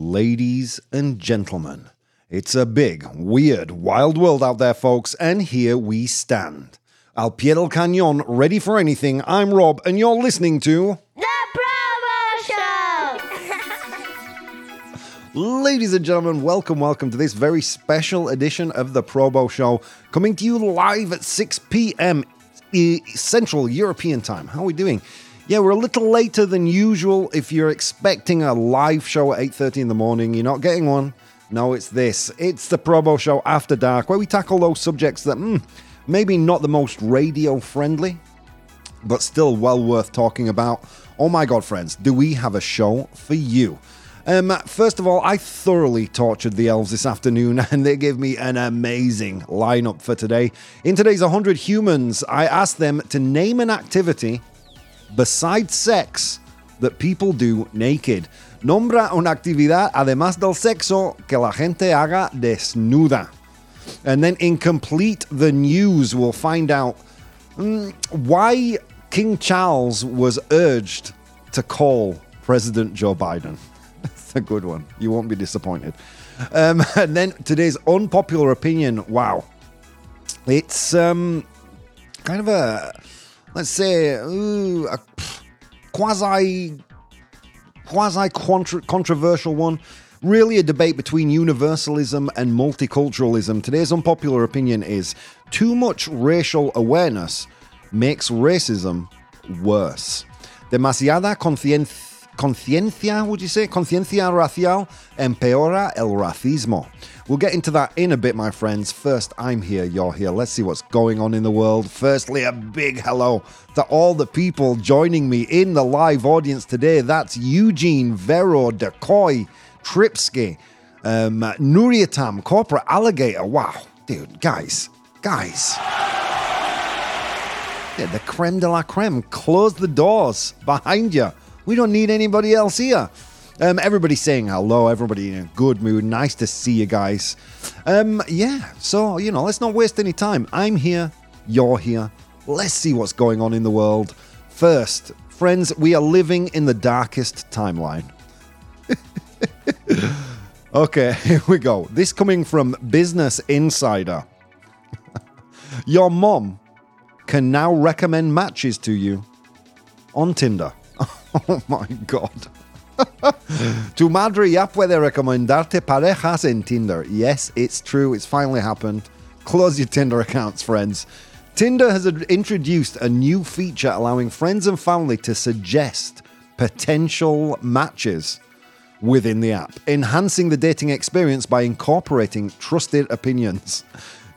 Ladies and gentlemen, it's a big, weird, wild world out there, folks, and here we stand. Al pie del cañón, ready for anything. I'm Rob, and you're listening to. The Probo Show! Ladies and gentlemen, welcome, welcome to this very special edition of the Probo Show, coming to you live at 6 p.m. Central European Time. How are we doing? Yeah, we're a little later than usual. If you're expecting a live show at 8:30 in the morning, you're not getting one. No, it's this. It's the Probo Show After Dark, where we tackle those subjects that mm, maybe not the most radio friendly, but still well worth talking about. Oh my god, friends, do we have a show for you? Um, first of all, I thoroughly tortured the elves this afternoon, and they gave me an amazing lineup for today. In today's 100 Humans, I asked them to name an activity besides sex that people do naked. Nombra una actividad además del sexo que la gente haga desnuda. And then in complete the news, we'll find out mm, why King Charles was urged to call President Joe Biden. That's a good one. You won't be disappointed. Um, and then today's unpopular opinion. Wow, it's um, kind of a let's say ooh, a quasi quasi controversial one. Really, a debate between universalism and multiculturalism. Today's unpopular opinion is too much racial awareness makes racism worse. Demasiada conciencia conciencia, would you say? Conciencia racial empeora el racismo. We'll get into that in a bit, my friends. First, I'm here, you're here. Let's see what's going on in the world. Firstly, a big hello to all the people joining me in the live audience today. That's Eugene, Vero, Decoy, Tripsky, um, Nuriatam, Corporate Alligator. Wow, dude, guys, guys. Yeah, the creme de la creme. Close the doors behind you. We don't need anybody else here. Um, everybody's saying hello. Everybody in a good mood. Nice to see you guys. Um, yeah. So you know, let's not waste any time. I'm here. You're here. Let's see what's going on in the world. First, friends, we are living in the darkest timeline. okay, here we go. This coming from Business Insider. Your mom can now recommend matches to you on Tinder. Oh my god. tu madre ya puede recomendarte parejas en Tinder. Yes, it's true. It's finally happened. Close your Tinder accounts, friends. Tinder has introduced a new feature allowing friends and family to suggest potential matches within the app, enhancing the dating experience by incorporating trusted opinions.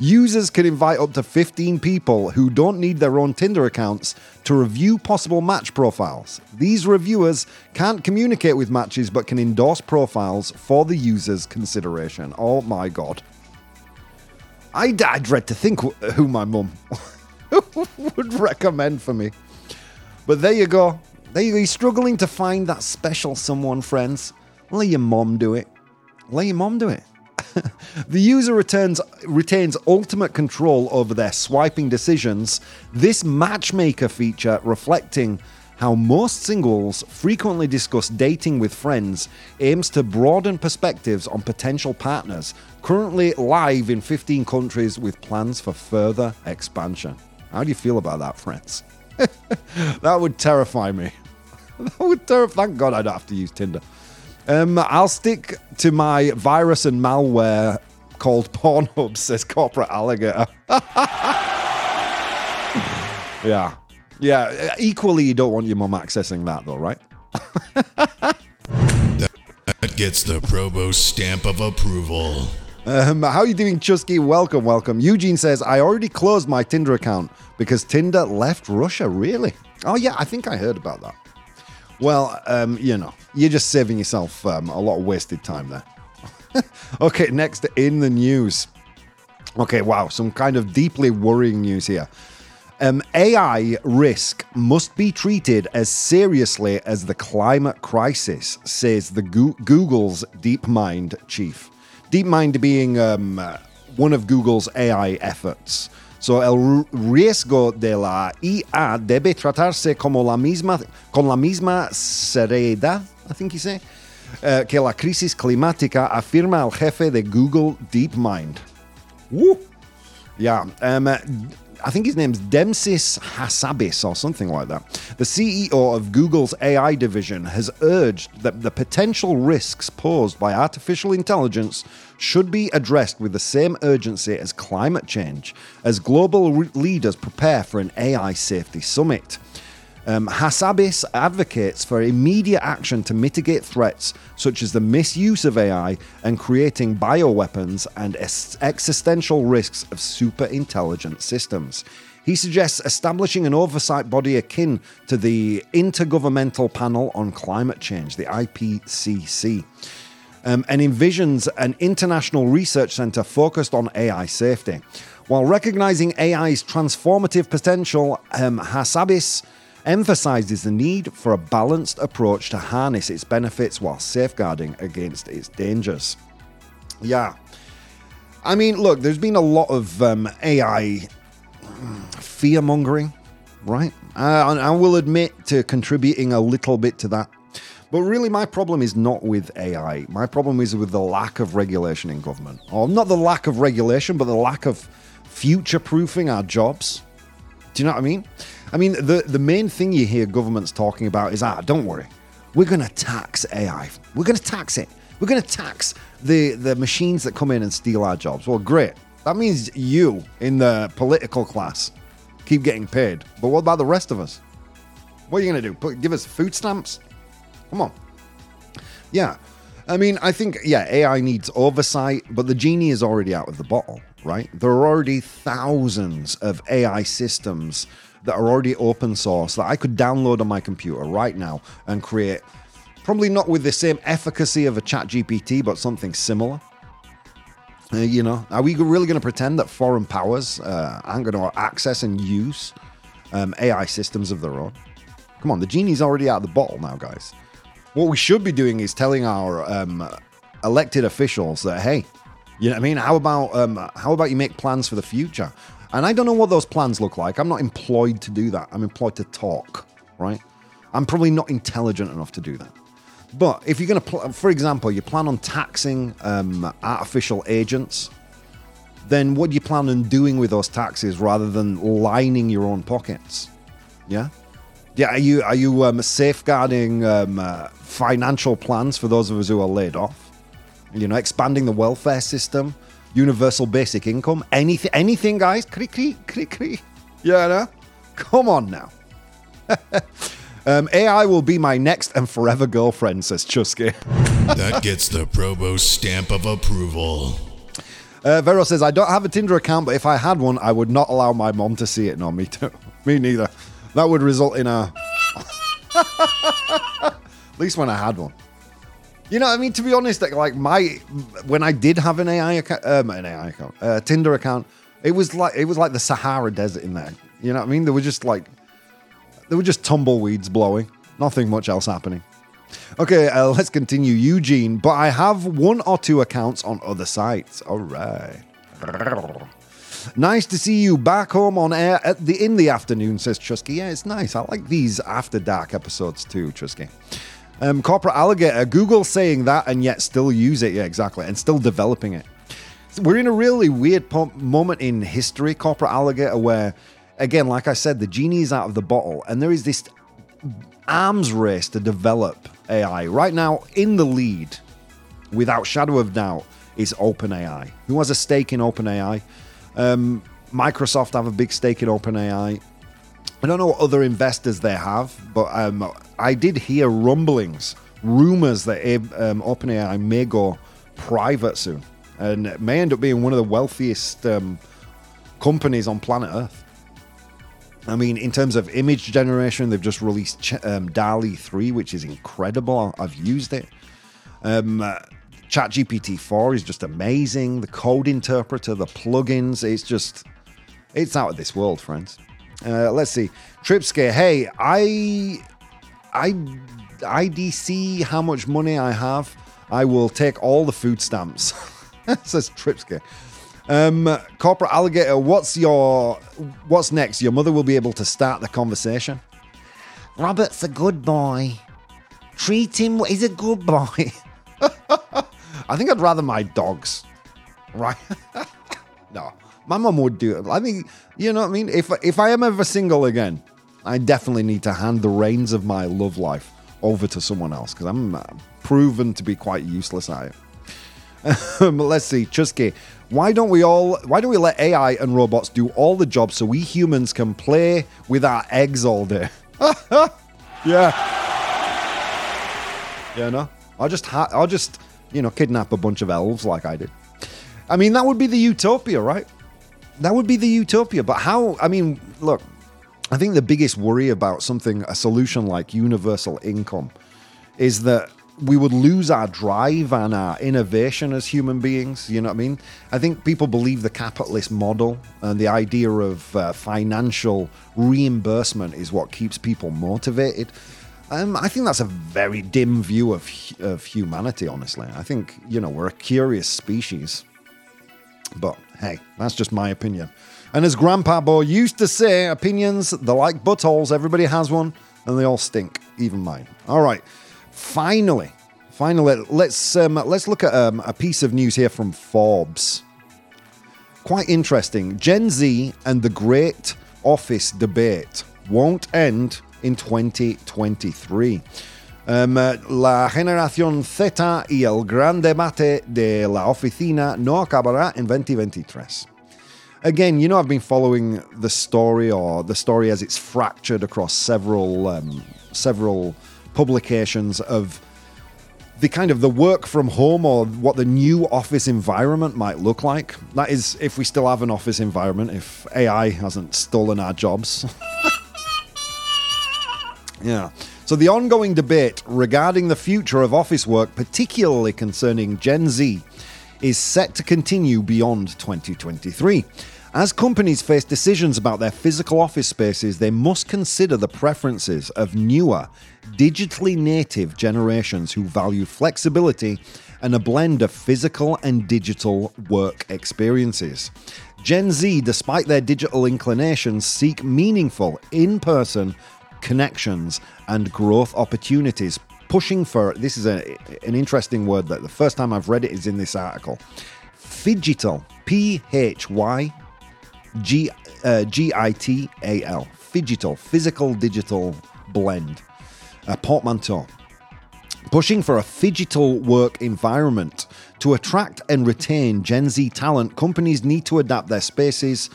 Users can invite up to 15 people who don't need their own Tinder accounts to review possible match profiles. These reviewers can't communicate with matches but can endorse profiles for the user's consideration. Oh my god. I, dread to think who my mum would recommend for me. But there you go. There you go. You're struggling to find that special someone, friends. Let your mom do it. Let your mom do it. The user returns, retains ultimate control over their swiping decisions. This matchmaker feature reflecting how most singles frequently discuss dating with friends aims to broaden perspectives on potential partners, currently live in 15 countries with plans for further expansion. How do you feel about that, friends? that would terrify me. That would terrify. Thank God I don't have to use Tinder. Um, I'll stick to my virus and malware called Pornhub, says Corporate Alligator. yeah. Yeah. Equally, you don't want your mum accessing that, though, right? that gets the Probo stamp of approval. Um, how are you doing, Chusky? Welcome, welcome. Eugene says, I already closed my Tinder account because Tinder left Russia. Really? Oh, yeah, I think I heard about that. Well, um, you know, you're just saving yourself um, a lot of wasted time there. okay, next in the news. Okay, wow, some kind of deeply worrying news here. Um, AI risk must be treated as seriously as the climate crisis, says the Go- Google's DeepMind chief. DeepMind being um, one of Google's AI efforts. So el riesgo de la IA debe tratarse como la misma, con la misma seriedad, I think you say. eh, que la crisis climática afirma el jefe de Google DeepMind. Woo! Yeah, um, uh, I think his name's Demsis Hassabis or something like that. The CEO of Google's AI division has urged that the potential risks posed by artificial intelligence should be addressed with the same urgency as climate change, as global re- leaders prepare for an AI safety summit. Um, Hassabis advocates for immediate action to mitigate threats such as the misuse of AI and creating bioweapons and existential risks of super intelligent systems. He suggests establishing an oversight body akin to the Intergovernmental Panel on Climate Change, the IPCC, um, and envisions an international research center focused on AI safety. While recognizing AI's transformative potential, um, Hassabis emphasizes the need for a balanced approach to harness its benefits while safeguarding against its dangers. Yeah. I mean, look, there's been a lot of um, AI fear mongering, right? Uh, I will admit to contributing a little bit to that. But really, my problem is not with AI. My problem is with the lack of regulation in government. Or not the lack of regulation, but the lack of future proofing our jobs. Do you know what I mean? I mean, the, the main thing you hear governments talking about is, ah, don't worry, we're going to tax AI. We're going to tax it. We're going to tax the, the machines that come in and steal our jobs. Well, great. That means you in the political class keep getting paid. But what about the rest of us? What are you going to do? Put, give us food stamps? Come on. Yeah. I mean, I think, yeah, AI needs oversight, but the genie is already out of the bottle, right? There are already thousands of AI systems that are already open source that I could download on my computer right now and create, probably not with the same efficacy of a ChatGPT, but something similar. Uh, you know, are we really going to pretend that foreign powers uh, aren't going to access and use um, AI systems of their own? Come on, the genie's already out of the bottle now, guys. What we should be doing is telling our um, elected officials that, hey, you know what I mean? How about um, how about you make plans for the future? And I don't know what those plans look like. I'm not employed to do that. I'm employed to talk, right? I'm probably not intelligent enough to do that. But if you're going to, pl- for example, you plan on taxing um, artificial agents, then what do you plan on doing with those taxes rather than lining your own pockets? Yeah, yeah. Are you are you um, safeguarding um, uh, financial plans for those of us who are laid off? You know, expanding the welfare system, universal basic income, anything, anything, guys. Cree cree cree cree. Yeah, no? come on now. Um, AI will be my next and forever girlfriend, says Chusky. That gets the Probo stamp of approval. Uh, Vero says, I don't have a Tinder account, but if I had one, I would not allow my mom to see it. No, me too. me neither. That would result in a. At least when I had one. You know, I mean, to be honest, like, my when I did have an AI account, um, an AI account, uh, Tinder account, it was like it was like the Sahara Desert in there. You know what I mean? There were just like there were just tumbleweeds blowing, nothing much else happening. Okay, uh, let's continue, Eugene. But I have one or two accounts on other sites. All right. Nice to see you back home on air at the in the afternoon, says Chusky. Yeah, it's nice. I like these after dark episodes too, Chusky. Um, Corporate Alligator, Google saying that and yet still use it. Yeah, exactly. And still developing it. We're in a really weird po- moment in history, Corporate Alligator, where, again, like I said, the genie is out of the bottle and there is this arms race to develop AI. Right now, in the lead, without shadow of doubt, is OpenAI. Who has a stake in OpenAI? Um, Microsoft have a big stake in OpenAI. I don't know what other investors they have, but um, I did hear rumblings, rumors that um, OpenAI may go private soon, and may end up being one of the wealthiest um, companies on planet Earth. I mean, in terms of image generation, they've just released Ch- um, DALL-E 3, which is incredible. I've used it. Um, uh, ChatGPT 4 is just amazing. The code interpreter, the plugins, it's just, it's out of this world, friends. Uh, let's see. Tripscare, hey, I, I, IDC how much money I have. I will take all the food stamps, says Tripscare. Um, corporate alligator, what's your what's next? Your mother will be able to start the conversation. Robert's a good boy. treat him. He's a good boy. I think I'd rather my dogs, right? no, my mum would do it. I think you know what I mean. If if I am ever single again, I definitely need to hand the reins of my love life over to someone else because I'm uh, proven to be quite useless at it. but let's see, Chusky. Why don't we all? Why don't we let AI and robots do all the jobs so we humans can play with our eggs all day? yeah. Yeah, no. I'll just ha- I'll just you know kidnap a bunch of elves like I did. I mean, that would be the utopia, right? That would be the utopia. But how? I mean, look. I think the biggest worry about something, a solution like universal income, is that we would lose our drive and our innovation as human beings. You know what I mean? I think people believe the capitalist model and the idea of uh, financial reimbursement is what keeps people motivated. Um, I think that's a very dim view of of humanity. Honestly, I think you know we're a curious species. But hey, that's just my opinion. And as Grandpa Bo used to say, opinions, they're like buttholes. Everybody has one, and they all stink, even mine. All right. Finally, finally, let's um, let's look at um, a piece of news here from Forbes. Quite interesting. Gen Z and the Great Office debate won't end in 2023. Um, la generación Z y el gran debate de la oficina no acabará en 2023 again, you know, I've been following the story or the story as it's fractured across several um, several publications of the kind of the work from home or what the new office environment might look like. That is, if we still have an office environment, if AI hasn't stolen our jobs. yeah. So the ongoing debate regarding the future of office work, particularly concerning Gen Z, is set to continue beyond 2023. As companies face decisions about their physical office spaces, they must consider the preferences of newer, digitally native generations who value flexibility and a blend of physical and digital work experiences. Gen Z, despite their digital inclinations, seek meaningful, in person connections and growth opportunities, pushing for this is a, an interesting word that the first time I've read it is in this article. Phygital, P H Y G uh, G I T A L, Phygital, physical digital blend, a portmanteau. Pushing for a phygital work environment. To attract and retain Gen Z talent, companies need to adapt their spaces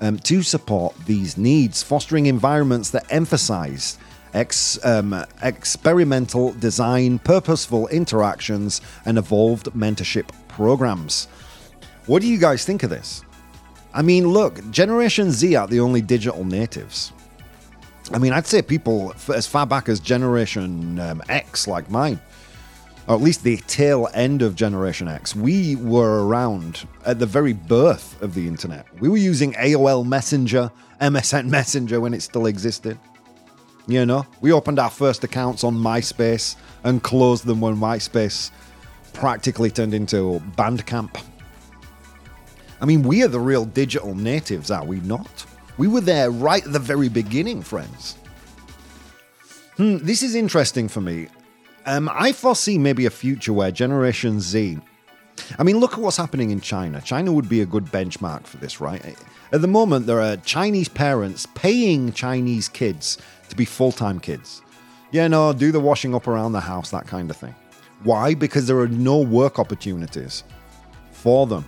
um, to support these needs, fostering environments that emphasize ex, um, experimental design, purposeful interactions, and evolved mentorship programs. What do you guys think of this? I mean, look, Generation Z are the only digital natives. I mean, I'd say people as far back as Generation um, X, like mine, or at least the tail end of Generation X, we were around at the very birth of the internet. We were using AOL Messenger, MSN Messenger when it still existed. You know, we opened our first accounts on MySpace and closed them when MySpace practically turned into Bandcamp. I mean, we are the real digital natives, are we not? We were there right at the very beginning, friends. Hmm, this is interesting for me. Um, I foresee maybe a future where Generation Z. I mean, look at what's happening in China. China would be a good benchmark for this, right? At the moment, there are Chinese parents paying Chinese kids to be full time kids. Yeah, no, do the washing up around the house, that kind of thing. Why? Because there are no work opportunities for them.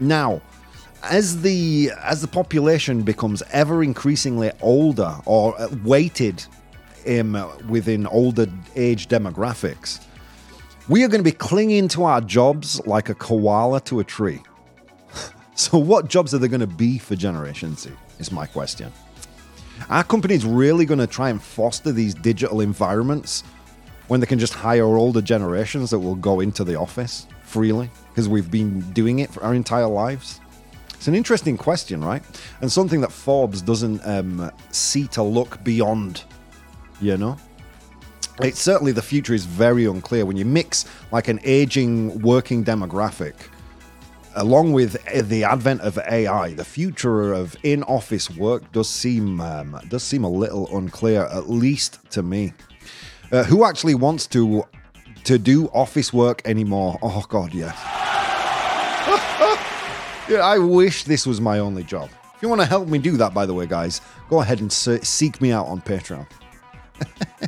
Now, as the as the population becomes ever increasingly older or weighted in, within older age demographics, we are going to be clinging to our jobs like a koala to a tree. so, what jobs are there going to be for Generation Z? Is my question. Are companies really going to try and foster these digital environments when they can just hire older generations that will go into the office freely? because we've been doing it for our entire lives? It's an interesting question, right? And something that Forbes doesn't um, see to look beyond, you know? It's certainly the future is very unclear when you mix like an aging working demographic along with the advent of AI, the future of in-office work does seem um, does seem a little unclear, at least to me. Uh, who actually wants to to do office work anymore? Oh God, yes. yeah, I wish this was my only job. If you want to help me do that, by the way, guys, go ahead and se- seek me out on Patreon.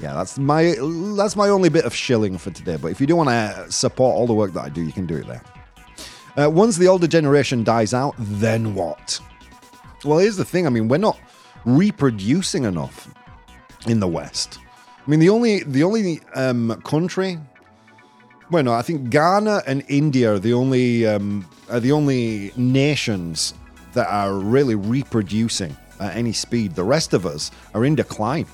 yeah, that's my that's my only bit of shilling for today. But if you do want to support all the work that I do, you can do it there. Uh, once the older generation dies out, then what? Well, here's the thing. I mean, we're not reproducing enough in the West. I mean, the only the only um, country. Well, no, I think Ghana and India are the only um, are the only nations that are really reproducing at any speed. The rest of us are in decline.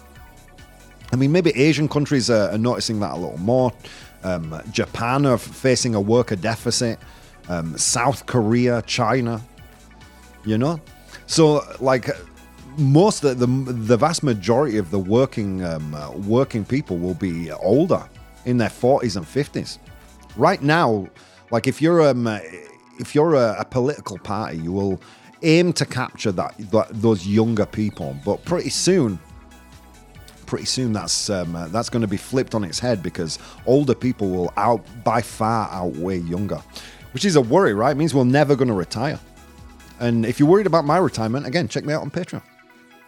I mean, maybe Asian countries are, are noticing that a little more. Um, Japan are facing a worker deficit. Um, South Korea, China, you know. So, like, most of the the vast majority of the working um, uh, working people will be older, in their forties and fifties. Right now, like if you're um, uh, if you're a, a political party, you will aim to capture that, that those younger people, but pretty soon pretty soon that's um, uh, that's going to be flipped on its head because older people will out by far outweigh younger, which is a worry, right? It means we're never going to retire. And if you're worried about my retirement, again, check me out on Patreon.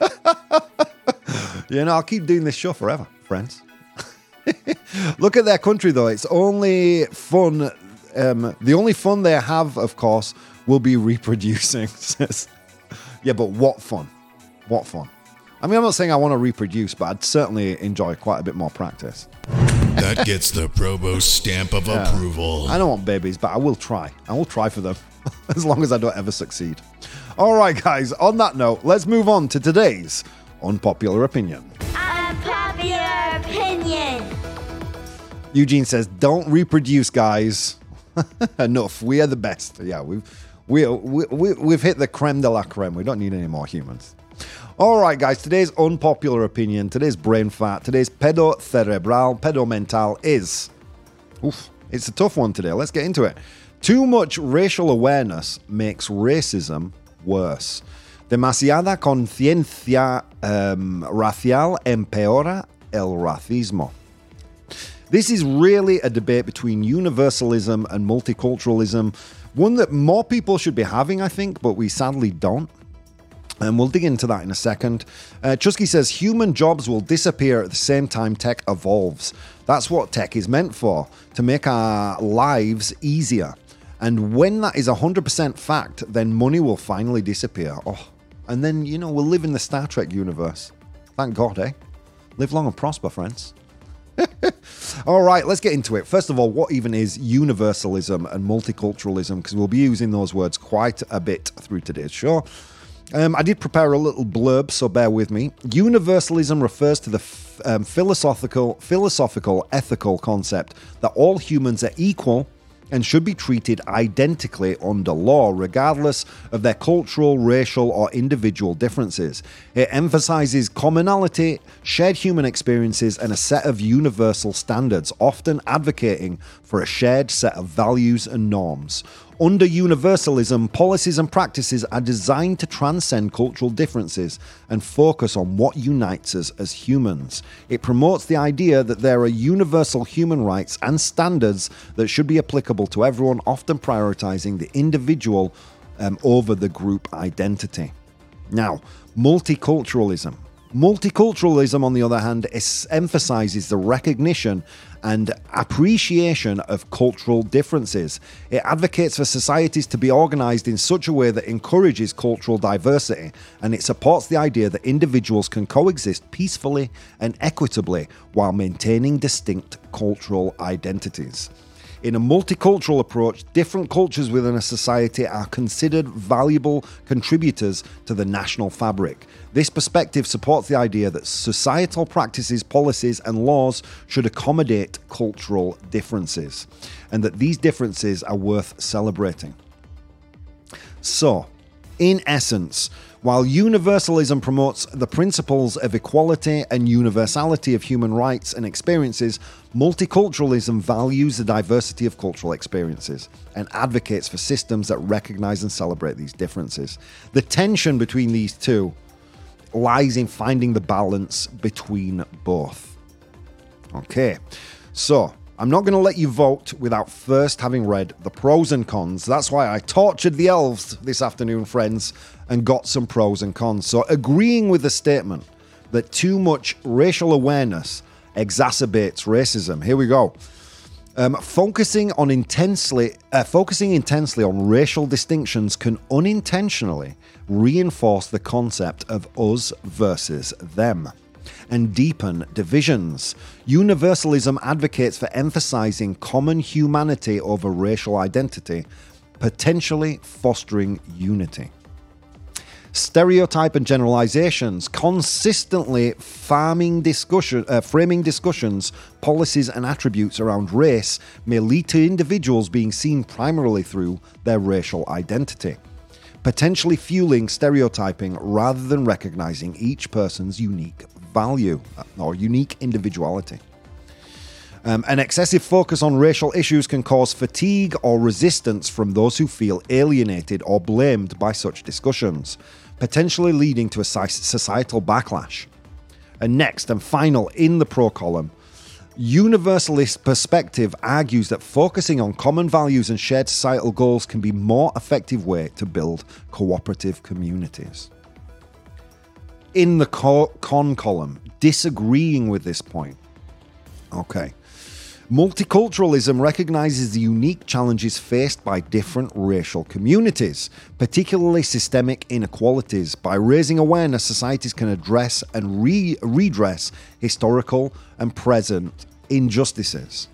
you know, I'll keep doing this show forever, friends. Look at their country, though. It's only fun. Um, the only fun they have, of course, will be reproducing. yeah, but what fun? What fun? I mean, I'm not saying I want to reproduce, but I'd certainly enjoy quite a bit more practice. That gets the Probo stamp of approval. I don't want babies, but I will try. I will try for them, as long as I don't ever succeed. All right, guys, on that note, let's move on to today's unpopular opinion. Unpopular opinion. Eugene says, "Don't reproduce, guys. Enough. We are the best. Yeah, we've we, we, we, we've hit the creme de la creme. We don't need any more humans." All right, guys. Today's unpopular opinion, today's brain fat, today's pedo cerebral, pedo mental is. Oof, it's a tough one today. Let's get into it. Too much racial awareness makes racism worse. Demasiada conciencia um, racial empeora el racismo. This is really a debate between universalism and multiculturalism, one that more people should be having, I think, but we sadly don't. And we'll dig into that in a second. Uh, Chusky says human jobs will disappear at the same time tech evolves. That's what tech is meant for, to make our lives easier. And when that is 100% fact, then money will finally disappear. Oh, and then, you know, we'll live in the Star Trek universe. Thank God, eh? Live long and prosper, friends. all right, let's get into it. First of all, what even is universalism and multiculturalism? Because we'll be using those words quite a bit through today's show. Um, I did prepare a little blurb, so bear with me. Universalism refers to the f- um, philosophical, philosophical, ethical concept that all humans are equal and should be treated identically under law, regardless of their cultural, racial, or individual differences. It emphasizes commonality, shared human experiences, and a set of universal standards, often advocating for a shared set of values and norms. Under universalism, policies and practices are designed to transcend cultural differences and focus on what unites us as humans. It promotes the idea that there are universal human rights and standards that should be applicable to everyone, often prioritizing the individual um, over the group identity. Now, multiculturalism. Multiculturalism, on the other hand, emphasizes the recognition and appreciation of cultural differences. It advocates for societies to be organized in such a way that encourages cultural diversity, and it supports the idea that individuals can coexist peacefully and equitably while maintaining distinct cultural identities. In a multicultural approach, different cultures within a society are considered valuable contributors to the national fabric. This perspective supports the idea that societal practices, policies, and laws should accommodate cultural differences, and that these differences are worth celebrating. So, in essence, while universalism promotes the principles of equality and universality of human rights and experiences, multiculturalism values the diversity of cultural experiences and advocates for systems that recognize and celebrate these differences. The tension between these two lies in finding the balance between both. Okay, so I'm not going to let you vote without first having read the pros and cons. That's why I tortured the elves this afternoon, friends, and got some pros and cons. So, agreeing with the statement that too much racial awareness exacerbates racism. Here we go. Um, focusing on intensely, uh, focusing intensely on racial distinctions can unintentionally reinforce the concept of us versus them and deepen divisions. Universalism advocates for emphasizing common humanity over racial identity, potentially fostering unity. Stereotype and generalizations, consistently farming discussion, uh, framing discussions, policies, and attributes around race may lead to individuals being seen primarily through their racial identity potentially fueling stereotyping rather than recognizing each person's unique value uh, or unique individuality. Um, an excessive focus on racial issues can cause fatigue or resistance from those who feel alienated or blamed by such discussions, potentially leading to a societal backlash. And next and final in the pro column, Universalist perspective argues that focusing on common values and shared societal goals can be more effective way to build cooperative communities. In the con column, disagreeing with this point. Okay. Multiculturalism recognizes the unique challenges faced by different racial communities, particularly systemic inequalities. By raising awareness, societies can address and re- redress historical and present injustices.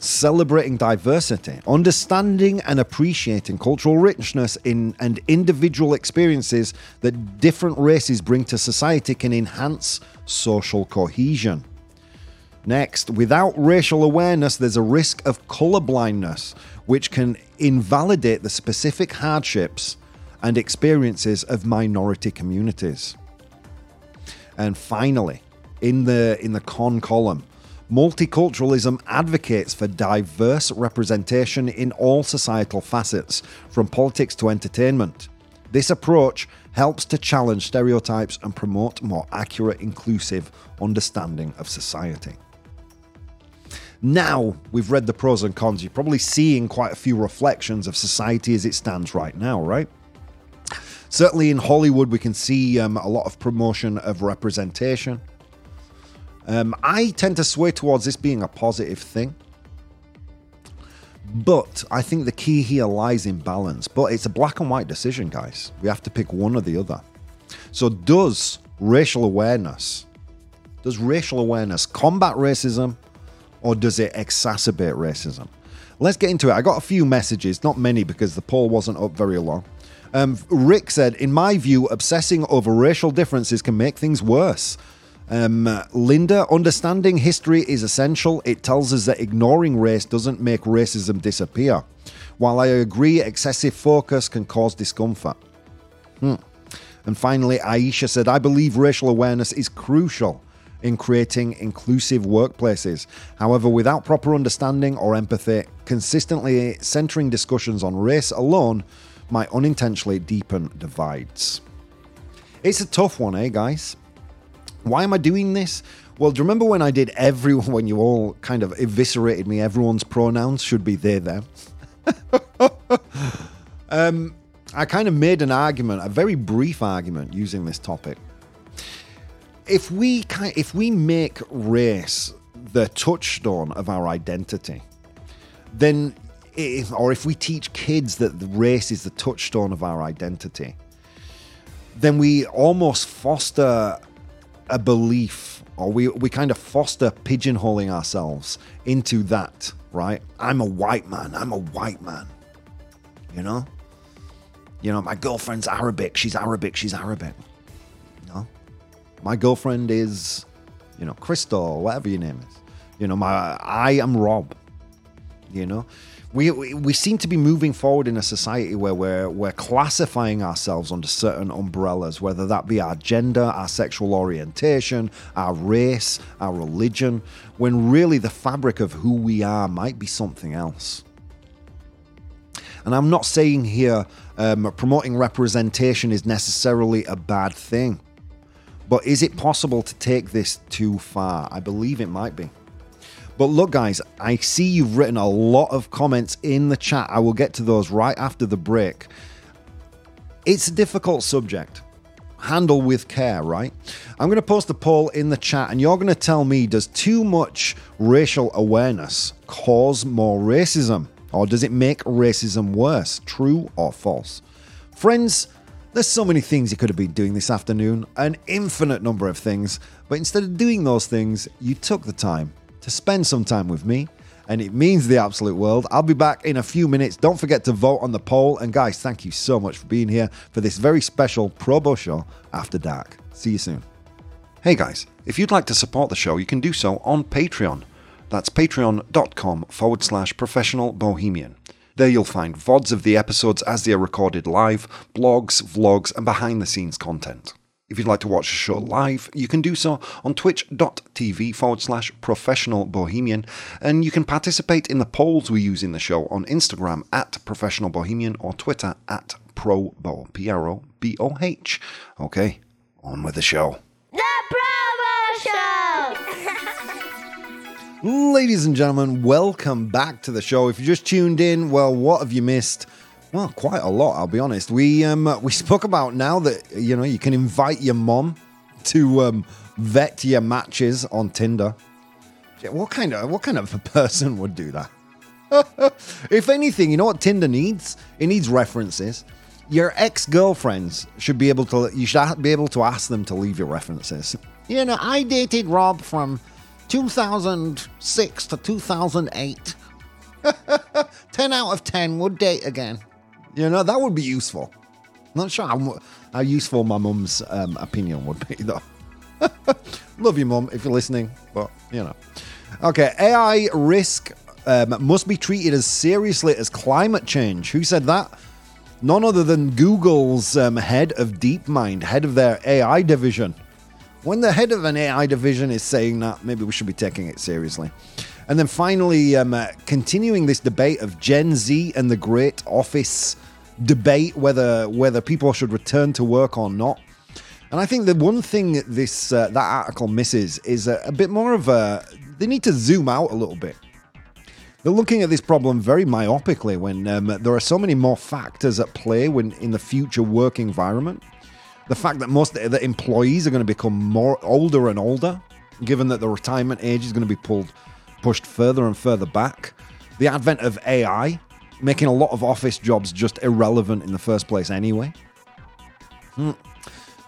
Celebrating diversity, understanding and appreciating cultural richness in and individual experiences that different races bring to society can enhance social cohesion. Next, without racial awareness, there's a risk of colorblindness, which can invalidate the specific hardships and experiences of minority communities. And finally, in the in the con column. Multiculturalism advocates for diverse representation in all societal facets, from politics to entertainment. This approach helps to challenge stereotypes and promote more accurate, inclusive understanding of society. Now we've read the pros and cons, you're probably seeing quite a few reflections of society as it stands right now, right? Certainly in Hollywood, we can see um, a lot of promotion of representation. Um, I tend to sway towards this being a positive thing. But I think the key here lies in balance. But it's a black and white decision, guys. We have to pick one or the other. So, does racial awareness, does racial awareness combat racism or does it exacerbate racism? Let's get into it. I got a few messages, not many because the poll wasn't up very long. Um, Rick said, In my view, obsessing over racial differences can make things worse. Um, Linda, understanding history is essential. It tells us that ignoring race doesn't make racism disappear. While I agree, excessive focus can cause discomfort. Hmm. And finally, Aisha said, I believe racial awareness is crucial in creating inclusive workplaces. However, without proper understanding or empathy, consistently centering discussions on race alone might unintentionally deepen divides. It's a tough one, eh, guys? Why am I doing this? Well, do you remember when I did everyone, when you all kind of eviscerated me, everyone's pronouns should be they, them? um, I kind of made an argument, a very brief argument using this topic. If we, kind, if we make race the touchstone of our identity, then, if, or if we teach kids that race is the touchstone of our identity, then we almost foster a belief or we, we kind of foster pigeonholing ourselves into that, right? I'm a white man. I'm a white man. You know? You know, my girlfriend's Arabic. She's Arabic. She's Arabic. My girlfriend is, you know, Crystal, whatever your name is. You know, my I am Rob. You know? we, we seem to be moving forward in a society where we're, we're classifying ourselves under certain umbrellas, whether that be our gender, our sexual orientation, our race, our religion, when really the fabric of who we are might be something else. And I'm not saying here um, promoting representation is necessarily a bad thing. But is it possible to take this too far? I believe it might be. But look, guys, I see you've written a lot of comments in the chat. I will get to those right after the break. It's a difficult subject. Handle with care, right? I'm going to post a poll in the chat and you're going to tell me does too much racial awareness cause more racism? Or does it make racism worse? True or false? Friends, there's so many things you could have been doing this afternoon, an infinite number of things, but instead of doing those things, you took the time to spend some time with me, and it means the absolute world. I'll be back in a few minutes. Don't forget to vote on the poll, and guys, thank you so much for being here for this very special Probo show after dark. See you soon. Hey guys, if you'd like to support the show, you can do so on Patreon. That's patreon.com forward slash professional bohemian. There you'll find VODs of the episodes as they are recorded live, blogs, vlogs, and behind the scenes content. If you'd like to watch the show live, you can do so on twitch.tv forward slash professional bohemian, and you can participate in the polls we use in the show on Instagram at professional bohemian or Twitter at probo, P R O B O H. Okay, on with the show. The Probo Show! Ladies and gentlemen, welcome back to the show. If you just tuned in, well, what have you missed? Well, quite a lot, I'll be honest. We um we spoke about now that you know you can invite your mom to um, vet your matches on Tinder. What kind of what kind of a person would do that? if anything, you know what Tinder needs? It needs references. Your ex-girlfriends should be able to you should be able to ask them to leave your references. You know, I dated Rob from 2006 to 2008. 10 out of 10 would date again. You know, that would be useful. Not sure how, how useful my mum's um, opinion would be, though. Love you, mum, if you're listening, but you know. Okay, AI risk um, must be treated as seriously as climate change. Who said that? None other than Google's um, head of DeepMind, head of their AI division. When the head of an AI division is saying that, maybe we should be taking it seriously. And then finally, um, uh, continuing this debate of Gen Z and the Great Office debate, whether whether people should return to work or not. And I think the one thing this uh, that article misses is a, a bit more of a. They need to zoom out a little bit. They're looking at this problem very myopically when um, there are so many more factors at play when in the future work environment. The fact that most that employees are going to become more older and older, given that the retirement age is going to be pulled pushed further and further back. The advent of AI, making a lot of office jobs just irrelevant in the first place anyway. Hmm.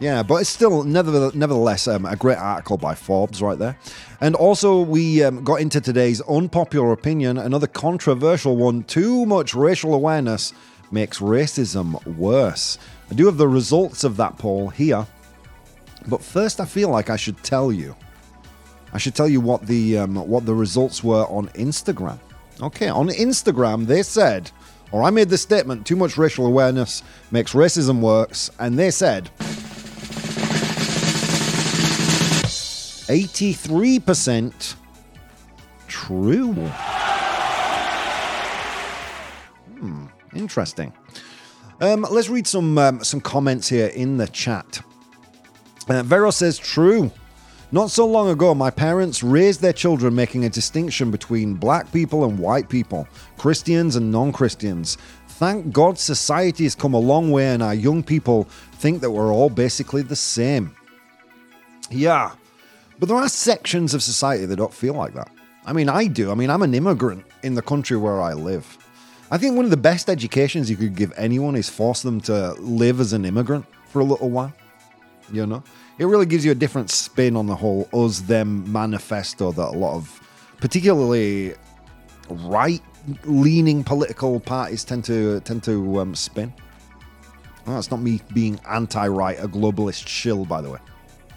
Yeah, but it's still nevertheless um, a great article by Forbes right there. And also, we um, got into today's unpopular opinion, another controversial one. Too much racial awareness makes racism worse. I do have the results of that poll here. But first, I feel like I should tell you. I should tell you what the um, what the results were on Instagram. Okay, on Instagram they said, or I made the statement: too much racial awareness makes racism worse, and they said. 83% true. Hmm, interesting. Um, let's read some um, some comments here in the chat. Uh, Vero says true. Not so long ago, my parents raised their children making a distinction between black people and white people, Christians and non Christians. Thank God society has come a long way and our young people think that we're all basically the same. Yeah, but there are sections of society that don't feel like that. I mean, I do. I mean, I'm an immigrant in the country where I live. I think one of the best educations you could give anyone is force them to live as an immigrant for a little while. You know, it really gives you a different spin on the whole us them manifesto that a lot of, particularly right leaning political parties tend to tend to um, spin. That's not me being anti-right, a globalist shill, by the way.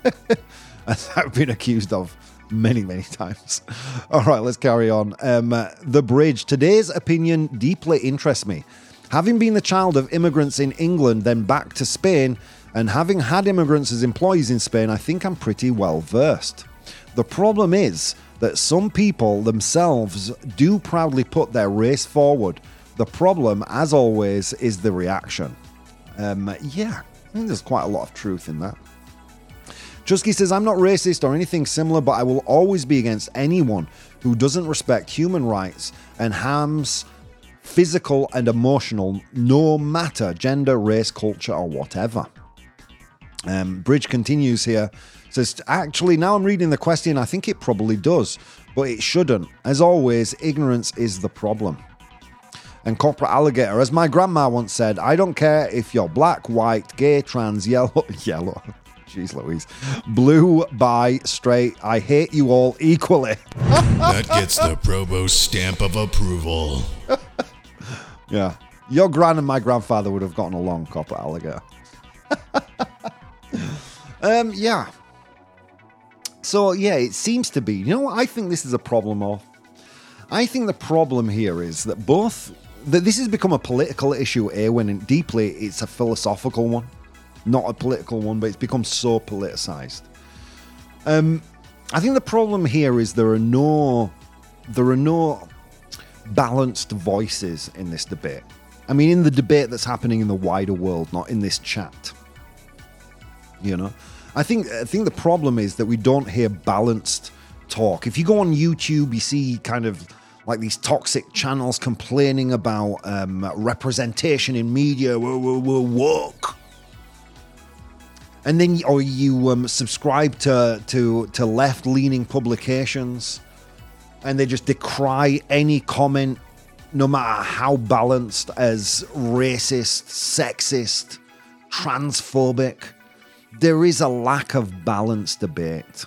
as I've been accused of many, many times. All right, let's carry on. Um, uh, the bridge. Today's opinion deeply interests me. Having been the child of immigrants in England, then back to Spain, and having had immigrants as employees in Spain, I think I'm pretty well versed. The problem is that some people themselves do proudly put their race forward. The problem, as always, is the reaction. Um, yeah, I think there's quite a lot of truth in that. Chusky says, I'm not racist or anything similar, but I will always be against anyone who doesn't respect human rights and harms physical and emotional, no matter gender, race, culture, or whatever. Um, Bridge continues here. Says, actually, now I'm reading the question, I think it probably does, but it shouldn't. As always, ignorance is the problem. And Corporate Alligator, as my grandma once said, I don't care if you're black, white, gay, trans, yellow, yellow, jeez Louise, blue, by straight, I hate you all equally. That gets the Probo stamp of approval. Yeah. Your gran and my grandfather would have gotten along, Corporate Alligator. um, yeah. So, yeah, it seems to be. You know what I think this is a problem of? I think the problem here is that both. That this has become a political issue here when deeply it's a philosophical one. Not a political one, but it's become so politicized. Um, I think the problem here is there are no. There are no balanced voices in this debate. I mean, in the debate that's happening in the wider world, not in this chat. You know, I think I think the problem is that we don't hear balanced talk. If you go on YouTube, you see kind of like these toxic channels complaining about um, representation in media. We're, we're, we're woke. And then, or you um, subscribe to to to left leaning publications and they just decry any comment, no matter how balanced, as racist, sexist, transphobic. There is a lack of balanced debate.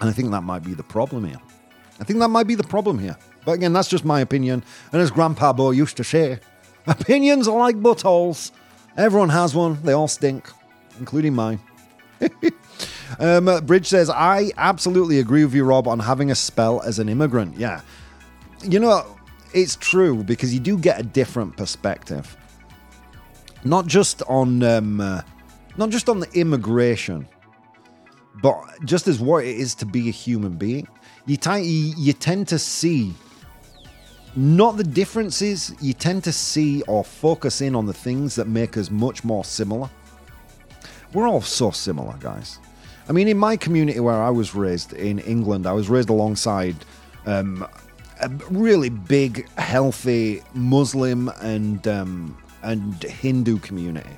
And I think that might be the problem here. I think that might be the problem here. But again, that's just my opinion. And as Grandpa Bo used to say, opinions are like buttholes. Everyone has one, they all stink, including mine. Um, Bridge says, I absolutely agree with you, Rob, on having a spell as an immigrant. Yeah. You know, it's true because you do get a different perspective. Not just on um, uh, not just on the immigration, but just as what it is to be a human being. You, t- you, you tend to see not the differences, you tend to see or focus in on the things that make us much more similar. We're all so similar, guys. I mean, in my community where I was raised in England, I was raised alongside um, a really big, healthy Muslim and um, and Hindu community.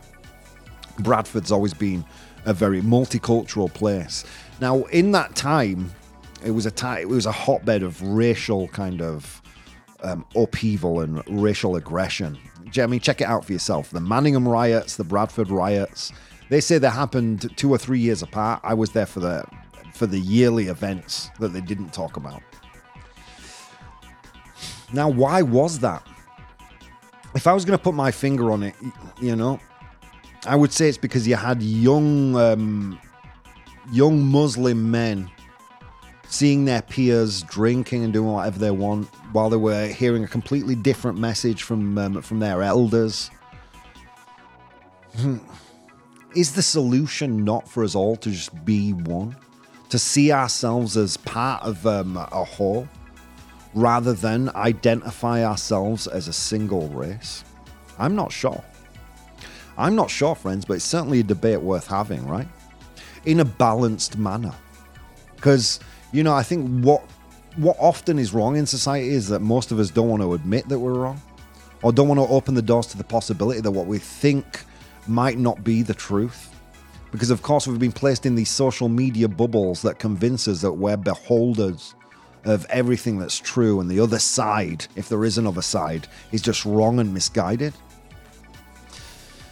Bradford's always been a very multicultural place. Now, in that time, it was a time, it was a hotbed of racial kind of um, upheaval and racial aggression. Jeremy, check it out for yourself. The Manningham riots, the Bradford riots, they say they happened two or three years apart. I was there for the for the yearly events that they didn't talk about. Now, why was that? If I was going to put my finger on it, you know, I would say it's because you had young, um, young Muslim men seeing their peers drinking and doing whatever they want while they were hearing a completely different message from um, from their elders. Is the solution not for us all to just be one? To see ourselves as part of um, a whole rather than identify ourselves as a single race? I'm not sure. I'm not sure, friends, but it's certainly a debate worth having, right? In a balanced manner. Because, you know, I think what what often is wrong in society is that most of us don't want to admit that we're wrong or don't want to open the doors to the possibility that what we think might not be the truth. Because, of course, we've been placed in these social media bubbles that convince us that we're beholders of everything that's true, and the other side, if there is another side, is just wrong and misguided.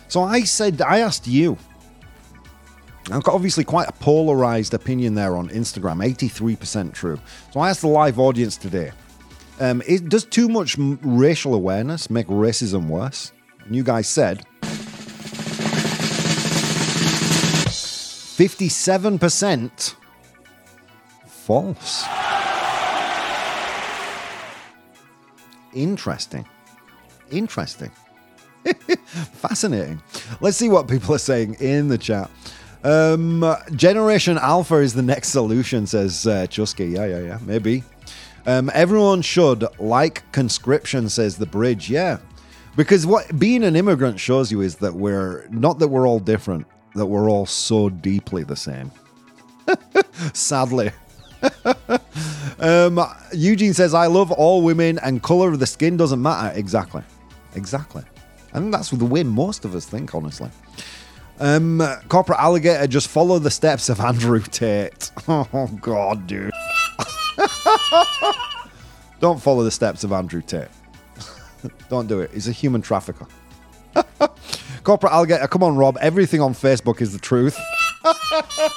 So I said, I asked you. I've got obviously quite a polarized opinion there on Instagram, 83% true. So I asked the live audience today um, is, Does too much racial awareness make racism worse? And you guys said 57% false. Interesting. Interesting. Fascinating. Let's see what people are saying in the chat. Um, Generation Alpha is the next solution, says uh, Chusky. Yeah, yeah, yeah, maybe. Um, everyone should like conscription, says the bridge. Yeah, because what being an immigrant shows you is that we're not that we're all different, that we're all so deeply the same. Sadly. um, Eugene says, I love all women and colour of the skin doesn't matter. Exactly. Exactly. Think that's the way most of us think, honestly. Um, Corporate Alligator, just follow the steps of Andrew Tate. Oh, God, dude. Don't follow the steps of Andrew Tate. Don't do it. He's a human trafficker. Corporate Alligator, come on, Rob. Everything on Facebook is the truth.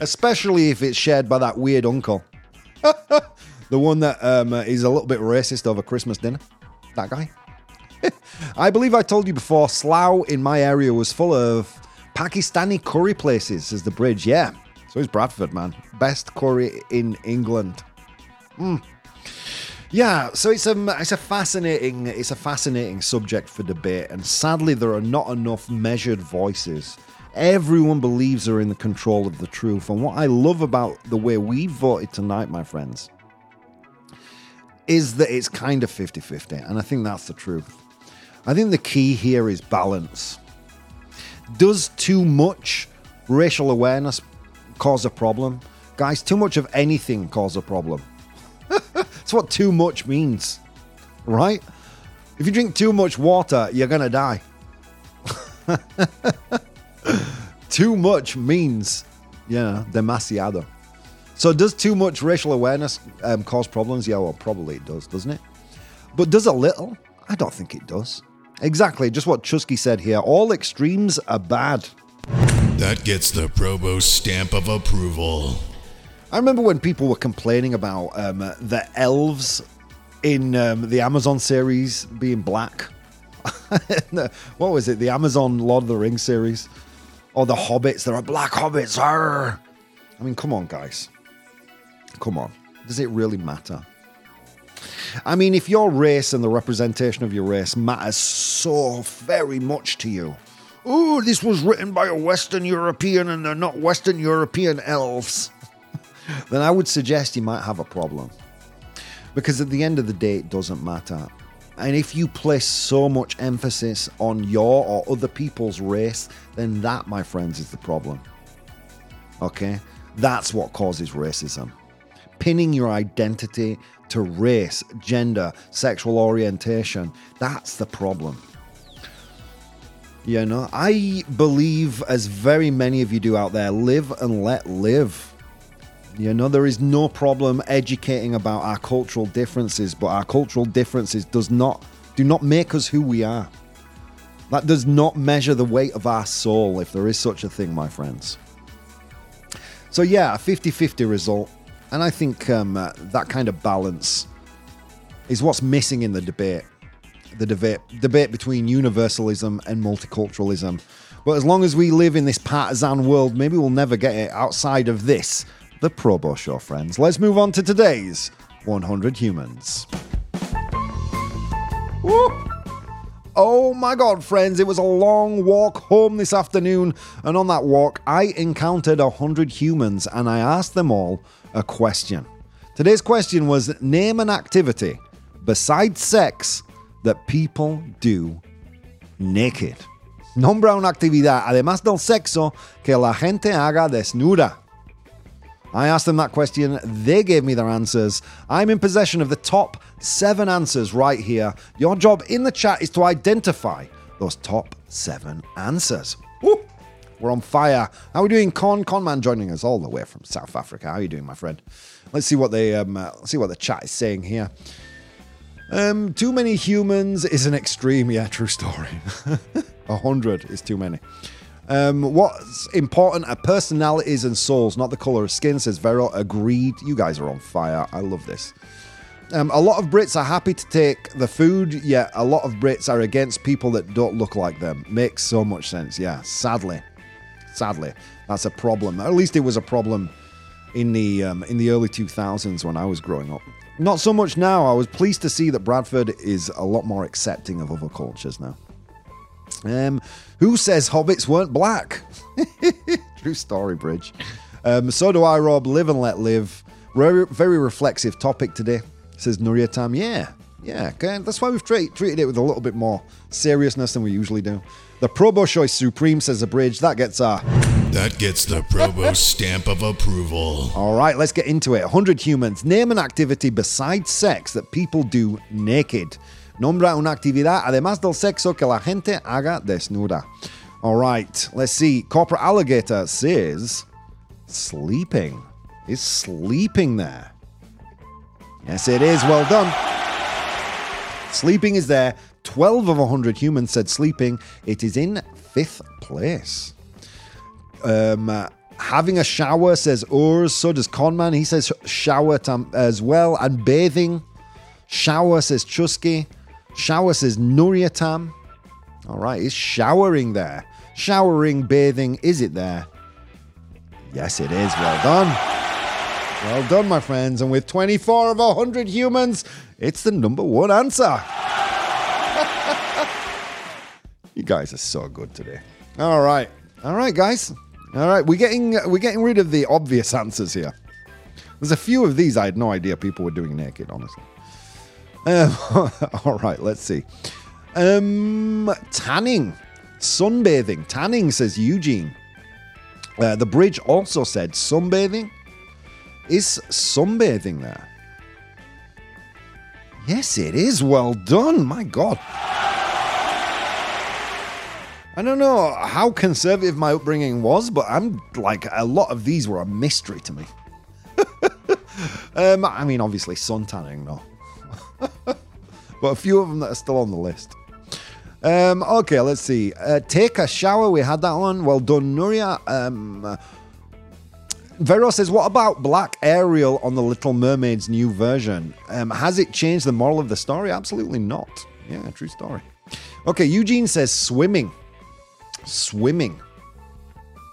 Especially if it's shared by that weird uncle. the one that um, is a little bit racist over Christmas dinner. That guy. I believe I told you before, Slough in my area was full of Pakistani curry places, says the bridge. Yeah. So is Bradford, man. Best curry in England. Mm. Yeah, so it's a it's a fascinating it's a fascinating subject for debate, and sadly there are not enough measured voices. Everyone believes they're in the control of the truth, and what I love about the way we voted tonight, my friends, is that it's kind of 50-50, and I think that's the truth. I think the key here is balance. Does too much racial awareness cause a problem? Guys, too much of anything cause a problem. That's what too much means, right? If you drink too much water, you're going to die. too much means, yeah, demasiado. So, does too much racial awareness um, cause problems? Yeah, well, probably it does, doesn't it? But does a little? I don't think it does. Exactly, just what Chusky said here. All extremes are bad. That gets the Probo stamp of approval. I remember when people were complaining about um, the elves in um, the Amazon series being black. what was it? The Amazon Lord of the Rings series? Or the Hobbits? There are black hobbits. Arr! I mean, come on, guys. Come on. Does it really matter? I mean, if your race and the representation of your race matters so very much to you, oh, this was written by a Western European and they're not Western European elves, then I would suggest you might have a problem. Because at the end of the day, it doesn't matter. And if you place so much emphasis on your or other people's race, then that, my friends, is the problem. Okay? That's what causes racism. Pinning your identity to race, gender, sexual orientation, that's the problem. You know, I believe, as very many of you do out there, live and let live. You know, there is no problem educating about our cultural differences, but our cultural differences does not do not make us who we are. That does not measure the weight of our soul, if there is such a thing, my friends. So yeah, a 50-50 result, and I think um, uh, that kind of balance is what's missing in the debate. The debate debate between universalism and multiculturalism. But as long as we live in this partisan world, maybe we'll never get it outside of this the Probo Show, friends. Let's move on to today's 100 Humans. Woo! Oh my god, friends, it was a long walk home this afternoon, and on that walk, I encountered 100 humans and I asked them all a question. Today's question was Name an activity besides sex that people do naked. Nombra una actividad, además del sexo, que la gente haga desnuda. I asked them that question, they gave me their answers. I'm in possession of the top seven answers right here. Your job in the chat is to identify those top seven answers. Woo! We're on fire. How are we doing? Con Conman joining us all the way from South Africa. How are you doing, my friend? Let's see what they um, uh, let's see what the chat is saying here. Um, too many humans is an extreme, yeah, true story. A hundred is too many. Um, what's important are personalities and souls, not the color of skin, says Vero. Agreed. You guys are on fire. I love this. Um, a lot of Brits are happy to take the food, yet a lot of Brits are against people that don't look like them. Makes so much sense. Yeah, sadly, sadly, that's a problem. At least it was a problem in the um, in the early 2000s when I was growing up. Not so much now. I was pleased to see that Bradford is a lot more accepting of other cultures now. Um, who says hobbits weren't black? True story, Bridge. Um, so do I, Rob. Live and let live. Very, very reflexive topic today, says Nuria Tam. Yeah, Yeah, okay. That's why we've treat, treated it with a little bit more seriousness than we usually do. The Probo Choice Supreme says a bridge. That gets our. That gets the Probo stamp of approval. All right, let's get into it. 100 humans. Name an activity besides sex that people do naked. Nombra una actividad además del sexo que la gente haga desnuda. All right, let's see. Corporate Alligator says sleeping. Is sleeping there? Yes, it is. Well done. Sleeping is there. 12 of 100 humans said sleeping. It is in fifth place. Um, uh, having a shower says Urs. So does Conman. He says shower tam- as well. And bathing. Shower says Chusky. Shower says Nuriatam. All right, is showering there? Showering, bathing, is it there? Yes, it is. Well done. Well done, my friends. And with 24 of 100 humans, it's the number one answer. you guys are so good today. All right. All right, guys. All right, we're getting we're getting rid of the obvious answers here. There's a few of these I had no idea people were doing naked, honestly. All right, let's see. Um, tanning, sunbathing, tanning says Eugene. Uh, the bridge also said sunbathing. Is sunbathing there? Yes, it is. Well done. My God. I don't know how conservative my upbringing was, but I'm like a lot of these were a mystery to me. um, I mean, obviously sun tanning, no, but a few of them that are still on the list. Um, okay, let's see. Uh, take a shower. We had that one. Well done, Nuria. Um, Vero says, "What about Black Ariel on the Little Mermaid's new version? Um, has it changed the moral of the story? Absolutely not. Yeah, true story. Okay, Eugene says swimming, swimming.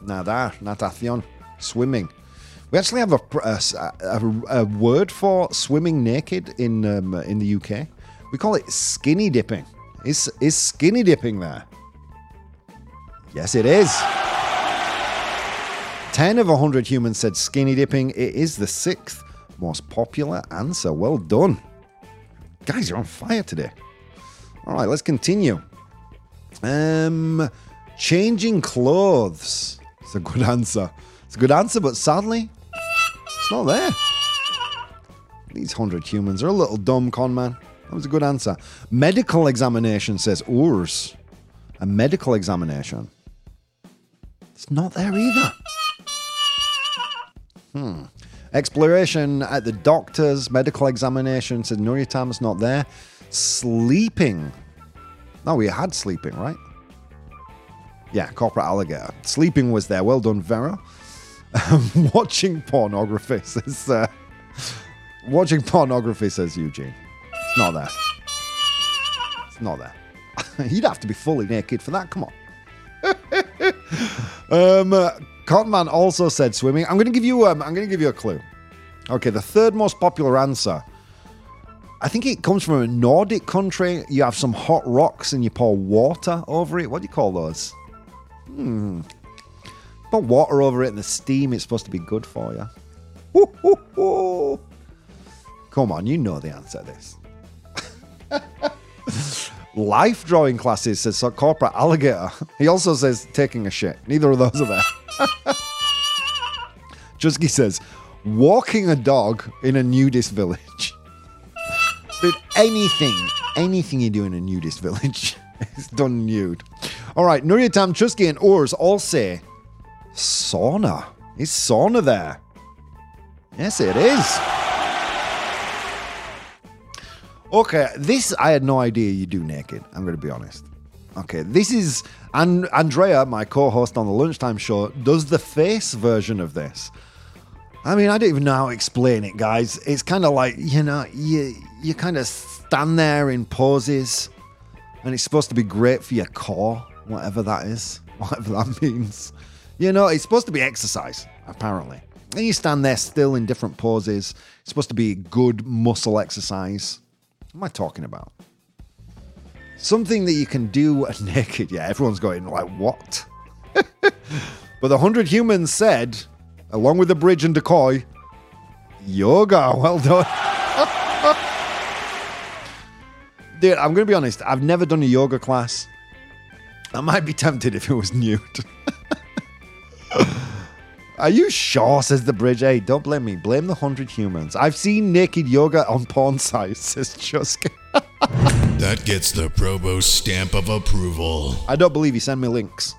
Nadar, natación, swimming. We actually have a, a, a, a word for swimming naked in um, in the UK. We call it skinny dipping. Is is skinny dipping there? Yes, it is. 10 of 100 humans said skinny dipping. It is the sixth most popular answer. Well done. Guys, you're on fire today. All right, let's continue. Um, changing clothes. It's a good answer. It's a good answer, but sadly, not there. These 100 humans are a little dumb, con man. That was a good answer. Medical examination says Urs. A medical examination. It's not there either. Hmm. Exploration at the doctor's medical examination said Nuriatam's not there. Sleeping. No, we had sleeping, right? Yeah, corporate alligator. Sleeping was there. Well done, Vera. Um, watching pornography says. Uh, watching pornography says Eugene. It's not there. It's not there. You'd have to be fully naked for that. Come on. um, uh, Cottonman also said swimming. I'm going to give you. Um, I'm going to give you a clue. Okay, the third most popular answer. I think it comes from a Nordic country. You have some hot rocks and you pour water over it. What do you call those? Hmm. Put water over it and the steam. It's supposed to be good for you. Come on, you know the answer to this. Life drawing classes says corporate alligator. He also says taking a shit. Neither of those are there. Chusky says walking a dog in a nudist village. Dude, anything, anything you do in a nudist village is done nude. All right, Nuriatam, Chusky, and Urs all say sauna. Is sauna there? Yes, it is. Okay, this I had no idea you do naked. I'm going to be honest. Okay, this is and Andrea, my co-host on the lunchtime show, does the face version of this. I mean, I don't even know how to explain it, guys. It's kind of like you know, you you kind of stand there in poses, and it's supposed to be great for your core, whatever that is, whatever that means. You know, it's supposed to be exercise, apparently. And you stand there still in different poses. It's supposed to be good muscle exercise. What am I talking about? Something that you can do naked. Yeah, everyone's going like, what? but the hundred humans said, along with the bridge and decoy, yoga. Well done. Dude, I'm going to be honest. I've never done a yoga class. I might be tempted if it was nude. Are you sure? Says the bridge. Hey, don't blame me. Blame the hundred humans. I've seen naked yoga on porn sites, says Chusk. That gets the Probo stamp of approval. I don't believe you. Send me links.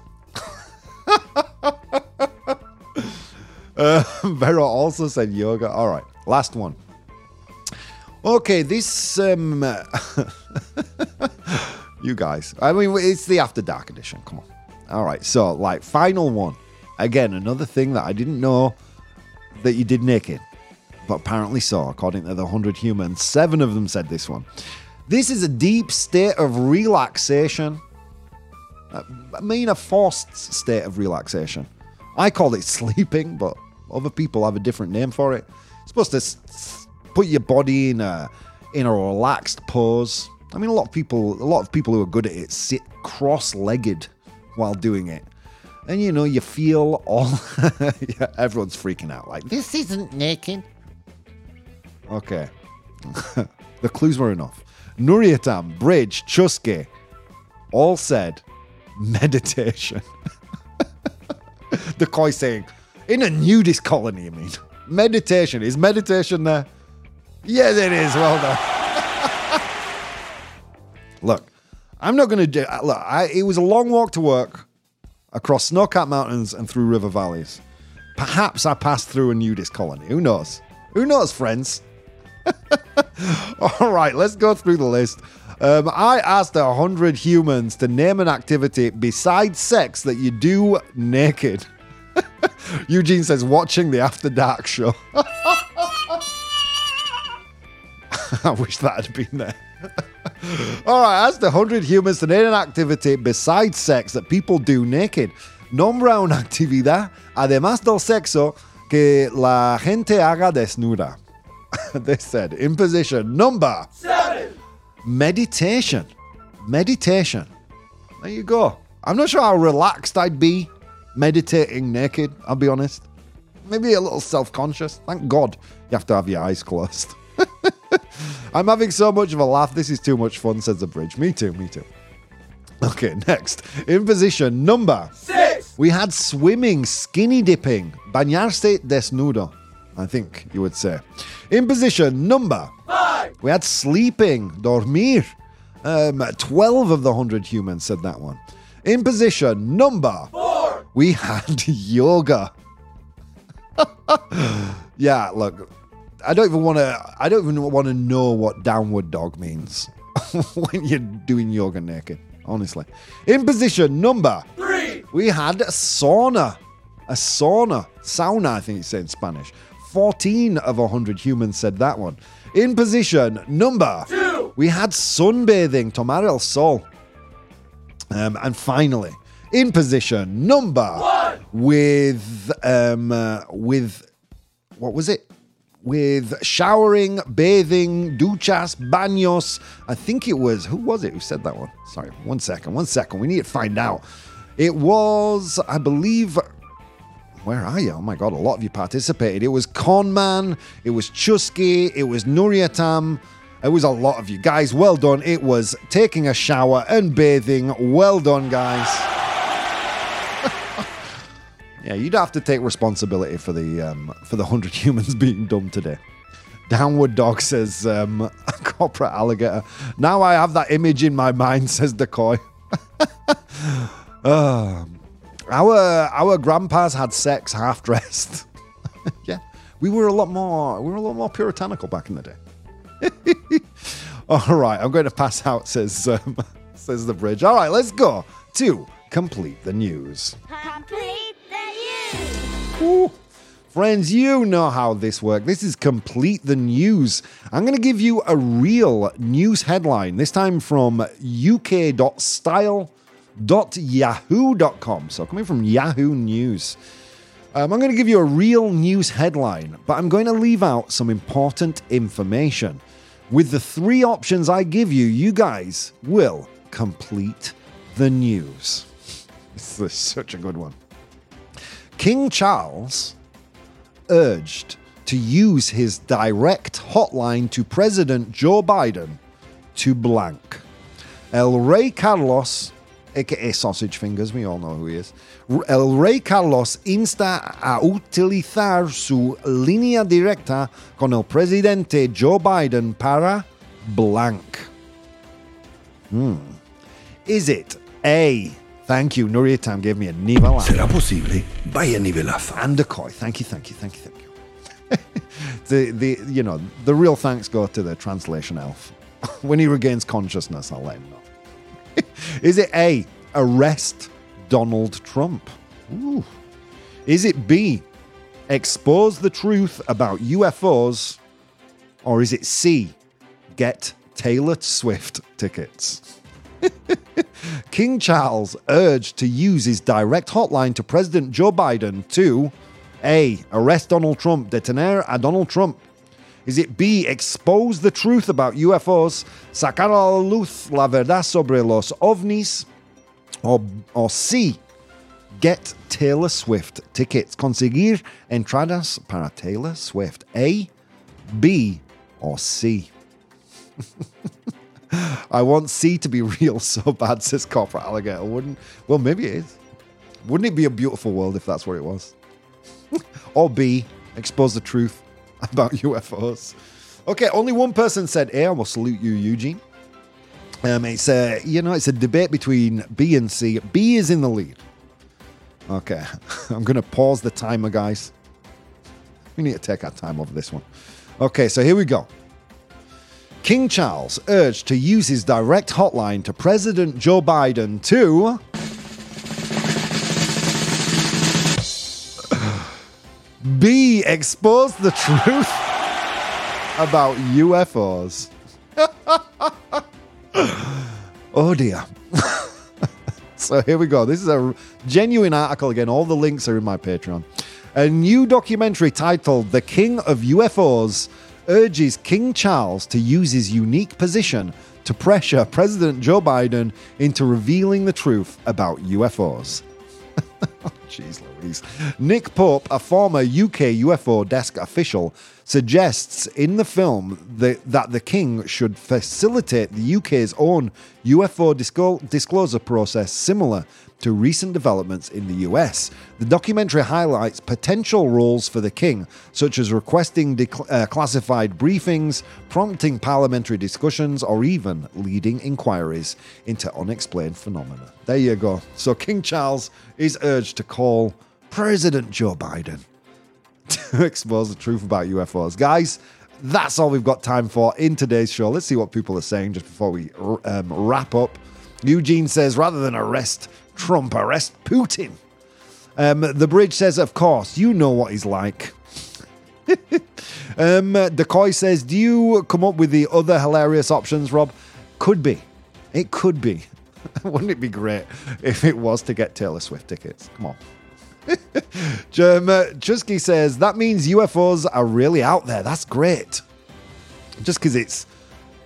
uh, Vero also said yoga. All right, last one. Okay, this um, you guys. I mean, it's the After Dark edition. Come on. All right, so like final one. Again, another thing that I didn't know that you did naked, but apparently so. According to the hundred humans, seven of them said this one. This is a deep state of relaxation. I mean, a forced state of relaxation. I call it sleeping, but other people have a different name for it. It's supposed to put your body in a in a relaxed pose. I mean, a lot of people, a lot of people who are good at it sit cross-legged while doing it, and you know, you feel all. yeah, everyone's freaking out. Like this isn't naked. Okay, the clues were enough. Nuriatam, Bridge, Chusky, all said meditation. Decoy saying, in a nudist colony, I mean? Meditation. Is meditation there? Yes, it is. Well done. look, I'm not going to do. Look, I, it was a long walk to work across snow-capped mountains and through river valleys. Perhaps I passed through a nudist colony. Who knows? Who knows, friends? All right, let's go through the list. Um, I asked a hundred humans to name an activity besides sex that you do naked. Eugene says, watching the After Dark show. I wish that had been there. All right, as a hundred humans to an activity besides sex that people do naked. Nombra una actividad, además del sexo, que la gente haga desnuda. they said, in position number seven, meditation. Meditation. There you go. I'm not sure how relaxed I'd be meditating naked, I'll be honest. Maybe a little self conscious. Thank God you have to have your eyes closed. I'm having so much of a laugh. This is too much fun, says the bridge. Me too, me too. Okay, next. In position number six, we had swimming, skinny dipping, bañarse desnudo, I think you would say. In position number five, we had sleeping, dormir. Um, 12 of the 100 humans said that one. In position number four, we had yoga. yeah, look, I don't even want to. I don't even want to know what downward dog means when you're doing yoga naked. Honestly, in position number three, we had a sauna, a sauna, sauna. I think it's said in Spanish. Fourteen of hundred humans said that one. In position number two, we had sunbathing, tomar el sol. Um, and finally, in position number one, with um, uh, with what was it? With showering, bathing, duchas, baños. I think it was who was it who said that one? Sorry, one second, one second. We need to find out. It was, I believe. Where are you? Oh my god, a lot of you participated. It was Conman, it was Chusky, it was Nuriatam. It was a lot of you guys. Well done. It was taking a shower and bathing. Well done, guys. Yeah, you'd have to take responsibility for the um, for the hundred humans being dumb today. Downward dog says um, corporate alligator. Now I have that image in my mind, says Decoy. um, our our grandpas had sex half dressed. yeah, we were a lot more we were a lot more puritanical back in the day. All right, I'm going to pass out. Says um, says the bridge. All right, let's go to complete the news. Complete the. Ooh. Friends, you know how this works. This is Complete the News. I'm going to give you a real news headline, this time from uk.style.yahoo.com. So, coming from Yahoo News. Um, I'm going to give you a real news headline, but I'm going to leave out some important information. With the three options I give you, you guys will complete the news. This is such a good one. King Charles urged to use his direct hotline to President Joe Biden to blank. El Rey Carlos, aka Sausage Fingers, we all know who he is. El Rey Carlos insta a utilizar su línea directa con el presidente Joe Biden para blank. Hmm. Is it A? Thank you. Nuria Tam gave me a nivel ¿Será posible? Vaya nivelazo. and a koi. Thank you, thank you, thank you, thank you. the the you know the real thanks go to the translation elf. when he regains consciousness, I'll let him know. Is it A? Arrest Donald Trump. Ooh. Is it B? Expose the truth about UFOs, or is it C? Get Taylor Swift tickets. King Charles urged to use his direct hotline to President Joe Biden to A. Arrest Donald Trump, detener a Donald Trump. Is it B. Expose the truth about UFOs, sacar a la luz la verdad sobre los ovnis? Or, or C. Get Taylor Swift tickets. Conseguir entradas para Taylor Swift. A, B, or C. I want C to be real so bad, says Corporate Alligator. Wouldn't well maybe it is. Wouldn't it be a beautiful world if that's what it was? or B, expose the truth about UFOs. Okay, only one person said A. I will salute you, Eugene. Um, it's a you know it's a debate between B and C. B is in the lead. Okay, I'm gonna pause the timer, guys. We need to take our time over this one. Okay, so here we go. King Charles urged to use his direct hotline to President Joe Biden to. B. Expose the truth about UFOs. oh dear. so here we go. This is a genuine article again. All the links are in my Patreon. A new documentary titled The King of UFOs urges King Charles to use his unique position to pressure President Joe Biden into revealing the truth about UFOs. Jeez Louise. Nick Pope, a former UK UFO desk official, suggests in the film that, that the King should facilitate the UK's own UFO disclo- disclosure process similar to recent developments in the US. The documentary highlights potential roles for the King, such as requesting uh, classified briefings, prompting parliamentary discussions, or even leading inquiries into unexplained phenomena. There you go. So King Charles is urged to call President Joe Biden to expose the truth about UFOs. Guys, that's all we've got time for in today's show. Let's see what people are saying just before we um, wrap up. Eugene says, rather than arrest Trump, arrest Putin. Um, the bridge says, of course, you know what he's like. um, Decoy says, do you come up with the other hilarious options, Rob? Could be. It could be. Wouldn't it be great if it was to get Taylor Swift tickets? Come on. Jim, uh, Chusky says that means UFOs are really out there. That's great. Just because it's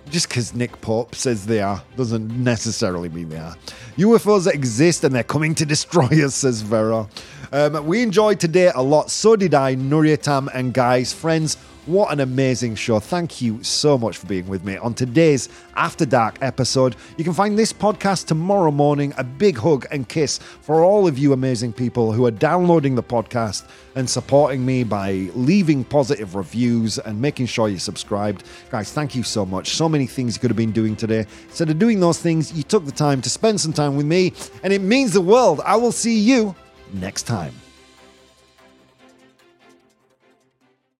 just because Nick Pope says they are doesn't necessarily mean they are. UFOs exist and they're coming to destroy us, says Vera. Um, we enjoyed today a lot. So did I, Nuriatam and guys, friends. What an amazing show. Thank you so much for being with me on today's After Dark episode. You can find this podcast tomorrow morning. A big hug and kiss for all of you amazing people who are downloading the podcast and supporting me by leaving positive reviews and making sure you're subscribed. Guys, thank you so much. So many things you could have been doing today. Instead of doing those things, you took the time to spend some time with me, and it means the world. I will see you next time.